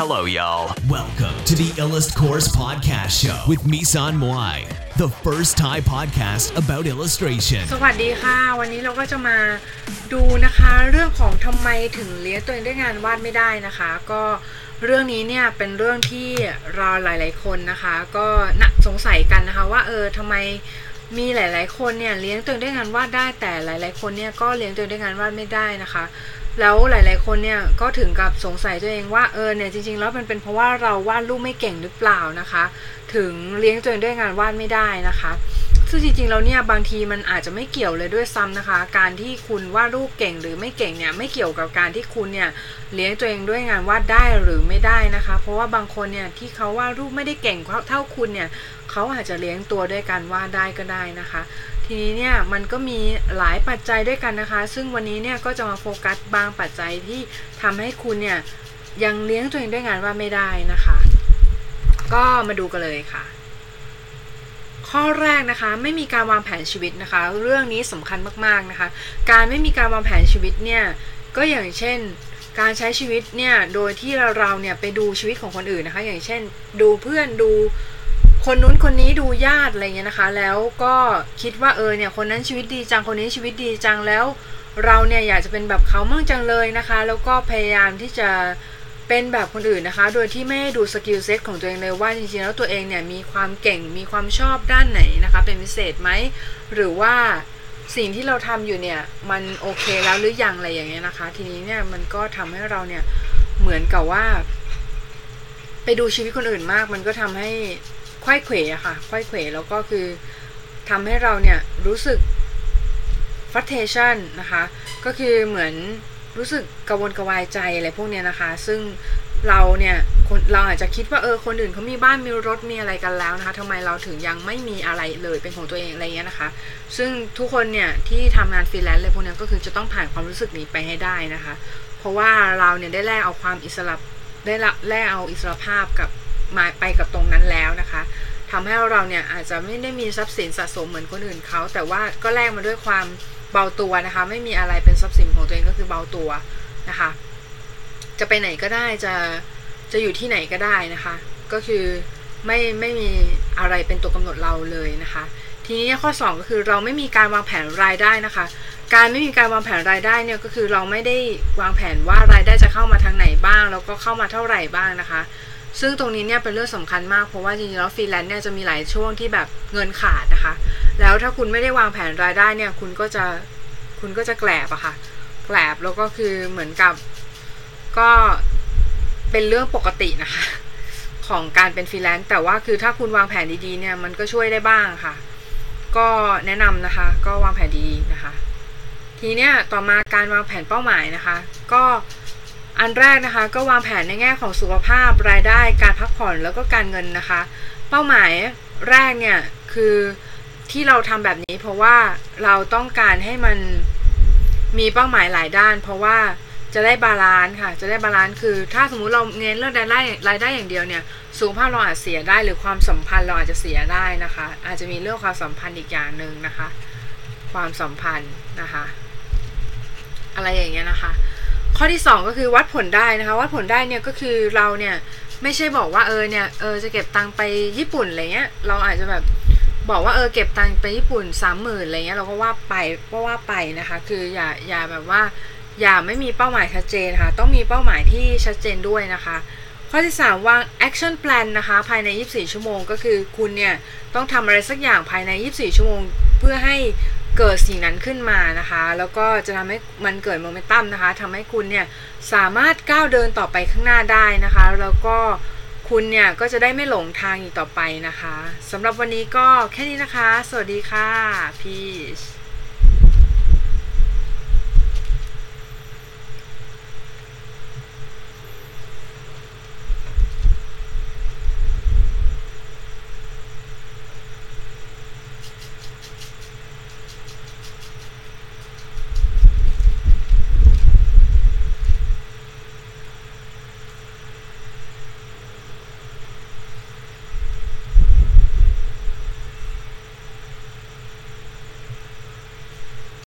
Hello, y'all. Welcome to the Illust Course Podcast Show with Misan Moai, the first Thai podcast about illustration. สวัสดีค่ะ วันนี้เราก็จะมาดูนะคะเรื่องของทำไมถึงเลี้ยงตัวเองด้วยงานวาดไม่ได้นะคะ ก็เรื่องนี้เนี่ยเป็นเรื่องที่เราหลาย ๆ คนนะคะ ก็น่ะสงสัยกันนะคะว่าเออทำไมมีหลาย ๆ คนเนี่ยเลี้ยงตัวเองด้วยงานวาดได้แต่หลาย ๆ คนเนี่ยก็เลี้ยงตัวเองด้วยงานวาดไม่ได้นะคะ แล้วหลาย ๆ คนเนี่ยก็ถึงกับสงสัยตัวเองว่าเออเนี่ยจริง ๆ แล้วมันเป็นเพราะว่าเราวาดรูปไม่เก่งหรือเปล่านะคะ ถึงเลี้ยงตัวเองด้วยงานวาดไม่ได้นะคะ ซึ่งจริงๆแล้วเนี่ยบางทีมันอาจจะไม่เกี่ยวเลยด้วยซ้ำนะคะ การที่คุณวาดรูปเก่งหรือไม่เก่งเนี่ยไม่เกี่ยวกับการที่คุณเนี่ยเลี้ยงตัวเองด้วยงานวาดได้หรือไม่ได้นะคะ เพราะว่าบางคนเนี่ยที่เขาวาดรูปไม่ได้เก่งเท่าคุณเนี่ยเขาอาจจะเลี้ยงตัวด้วยการวาดได้ก็ได้นะคะ ทีนี้เนี่ยมันก็มีหลายปัจจัยด้วยกันนะคะ ซึ่งวันนี้เนี่ยก็จะมาโฟกัสบางปัจจัยที่ทำให้คุณเนี่ยยังเลี้ยงตัวเองด้วยงานวาดไม่ได้นะคะ ก็มาดูกันเลยค่ะ ข้อแรกนะคะไม่มีการวางแผนชีวิตนะคะ เรื่องนี้สำคัญมากๆนะคะ การไม่มีการวางแผนชีวิตเนี่ยก็อย่างเช่น การใช้ชีวิตเนี่ยโดยที่เราเราเนี่ยไปดูชีวิตของคนอื่นนะคะ อย่างเช่น ดูเพื่อนดูคนนู้นคนนี้ดูญาติอะไรเงี้ยนะคะ แล้วก็คิดว่าเออเนี่ยคนนั้นชีวิตดีจังคนนี้ชีวิตดีจังแล้ว เราเนี่ยอยากจะเป็นแบบเขามั่งจังเลยนะคะ แล้วก็พยายามที่จะ เป็นแบบคนอื่นนะคะ โดยที่ไม่ดู skill set ของตัวเองเลยว่าจริงๆแล้วตัวเองเนี่ยมีความเก่งมีความชอบด้านไหนนะคะ เป็นพิเศษไหมหรือว่าสิ่งที่เราทำอยู่เนี่ยมันโอเคแล้วหรือยังอะไรอย่างเงี้ยนะคะ ทีนี้เนี่ยมันก็ทำให้เราเนี่ยเหมือนกับว่า ไปดูชีวิตคนอื่นมาก มันก็ทำให้ควยเขวอะค่ะควยเขวแล้วก็คือทำให้เราเนี่ยรู้สึก frustration นะคะ ก็คือเหมือน รู้สึกกระวนกระวายใจอะไรพวกเนี้ยนะคะ ซึ่งเราเนี่ยคนเราอาจจะคิดว่าเออคนอื่นเขามีบ้านมีรถมีอะไรกันแล้วนะคะทำไมเราถึงยังไม่มีอะไรเลยเป็นของตัวเองอะไรเงี้ยนะคะ ซึ่งทุกคนเนี่ยที่ทำงานฟรีแลนซ์อะไรพวกนี้ก็คือจะต้องผ่านความรู้สึกนี้ไปให้ได้นะคะ เพราะว่าเราเนี่ยได้แลกเอาความอิสระได้แลกเอาอิสระภาพกับมาไปกับตรงนั้นแล้วนะคะทำให้เราเนี่ยอาจจะไม่ได้มีทรัพย์สินสะสมเหมือนคนอื่นเขาแต่ว่าก็แลกมาด้วยความ เบาตัวนะคะ ไม่มีอะไรเป็นทรัพย์สินของตัวเองก็คือเบาตัวนะคะ จะไปไหนก็ได้จะจะอยู่ที่ไหนก็ได้นะคะ ก็คือไม่ไม่มีอะไรเป็นตัวกำหนดเราเลยนะคะ ทีนี้ข้อ 2 ก็คือเราไม่มีการวางแผนรายได้นะคะ การไม่มีการวางแผนรายได้เนี่ยก็คือเราไม่ได้วางแผนว่ารายได้จะเข้ามาทางไหนบ้าง แล้วก็เข้ามาเท่าไหร่บ้างนะคะ ซึ่งตรงนี้เนี่ยเป็นเรื่องสำคัญมากเพราะว่าจริงๆแล้วฟรีแลนซ์เนี่ยจะมีหลายช่วงที่แบบเงินขาดนะคะ แล้วถ้าคุณไม่ได้วางแผนรายได้เนี่ย คุณก็จะคุณก็จะแกลบอะค่ะ แกลบแล้วก็คือเหมือนกับก็เป็นเรื่องปกตินะคะ ของการเป็นฟรีแลนซ์แต่ว่าคือถ้าคุณวางแผนดีๆเนี่ยมันก็ช่วยได้บ้างค่ะ ก็แนะนำนะคะ ก็วางแผนดีๆนะคะ ทีเนี้ยต่อมาการวางแผนเป้าหมายนะคะ ก็ อันแรกนะคะก็วางแผนในแง่ของสุขภาพรายได้การพักผ่อนแล้วก็การเงินนะคะ เป้าหมายแรกเนี่ยคือที่เราทำแบบนี้เพราะว่าเราต้องการให้มันมีเป้าหมายหลายด้าน เพราะว่าจะได้ balance ค่ะ จะได้ balance คือ ถ้าสมมุติเราเน้นเรื่องรายได้รายได้อย่างเดียวเนี่ยสุขภาพเราอาจเสียได้หรือความสัมพันธ์เราอาจจะเสียได้นะคะ อาจจะมีเรื่องความสัมพันธ์อีกอย่างหนึ่งนะคะ ความสัมพันธ์นะคะ อะไรอย่างเงี้ยนะคะ ข้อที่ 2 ก็คือวัดผลได้นะคะ วัดผลได้เนี่ยก็คือเราเนี่ยไม่ใช่บอกว่าเออเนี่ยเออจะเก็บตังไปญี่ปุ่นอะไรเงี้ยเราอาจจะแบบบอกว่าเออเก็บตังไปญี่ปุ่นสามหมื่นอะไรเงี้ยเราก็ว่าไปก็ว่าไปนะคะ คืออย่าอย่าแบบว่า อย่าไม่มีเป้าหมายชัดเจนค่ะ ต้องมีเป้าหมายที่ชัดเจนด้วยนะคะ ข้อที่ 3 วาง action plan นะคะ ภายใน 24 ชั่วโมง ก็คือคุณเนี่ยต้องทำอะไรสักอย่างภายใน 24 ชั่วโมง เพื่อให้ เกิดสิ่งนั้นขึ้นมานะคะ แล้วก็จะทำให้มันเกิดโมเมนตัมนะคะทำให้คุณเนี่ยสามารถก้าวเดินต่อไปข้างหน้าได้นะคะ แล้วก็คุณเนี่ยก็จะได้ไม่หลงทางอีกต่อไปนะคะสำหรับวันนี้ก็แค่นี้นะคะ สวัสดีค่ะพีช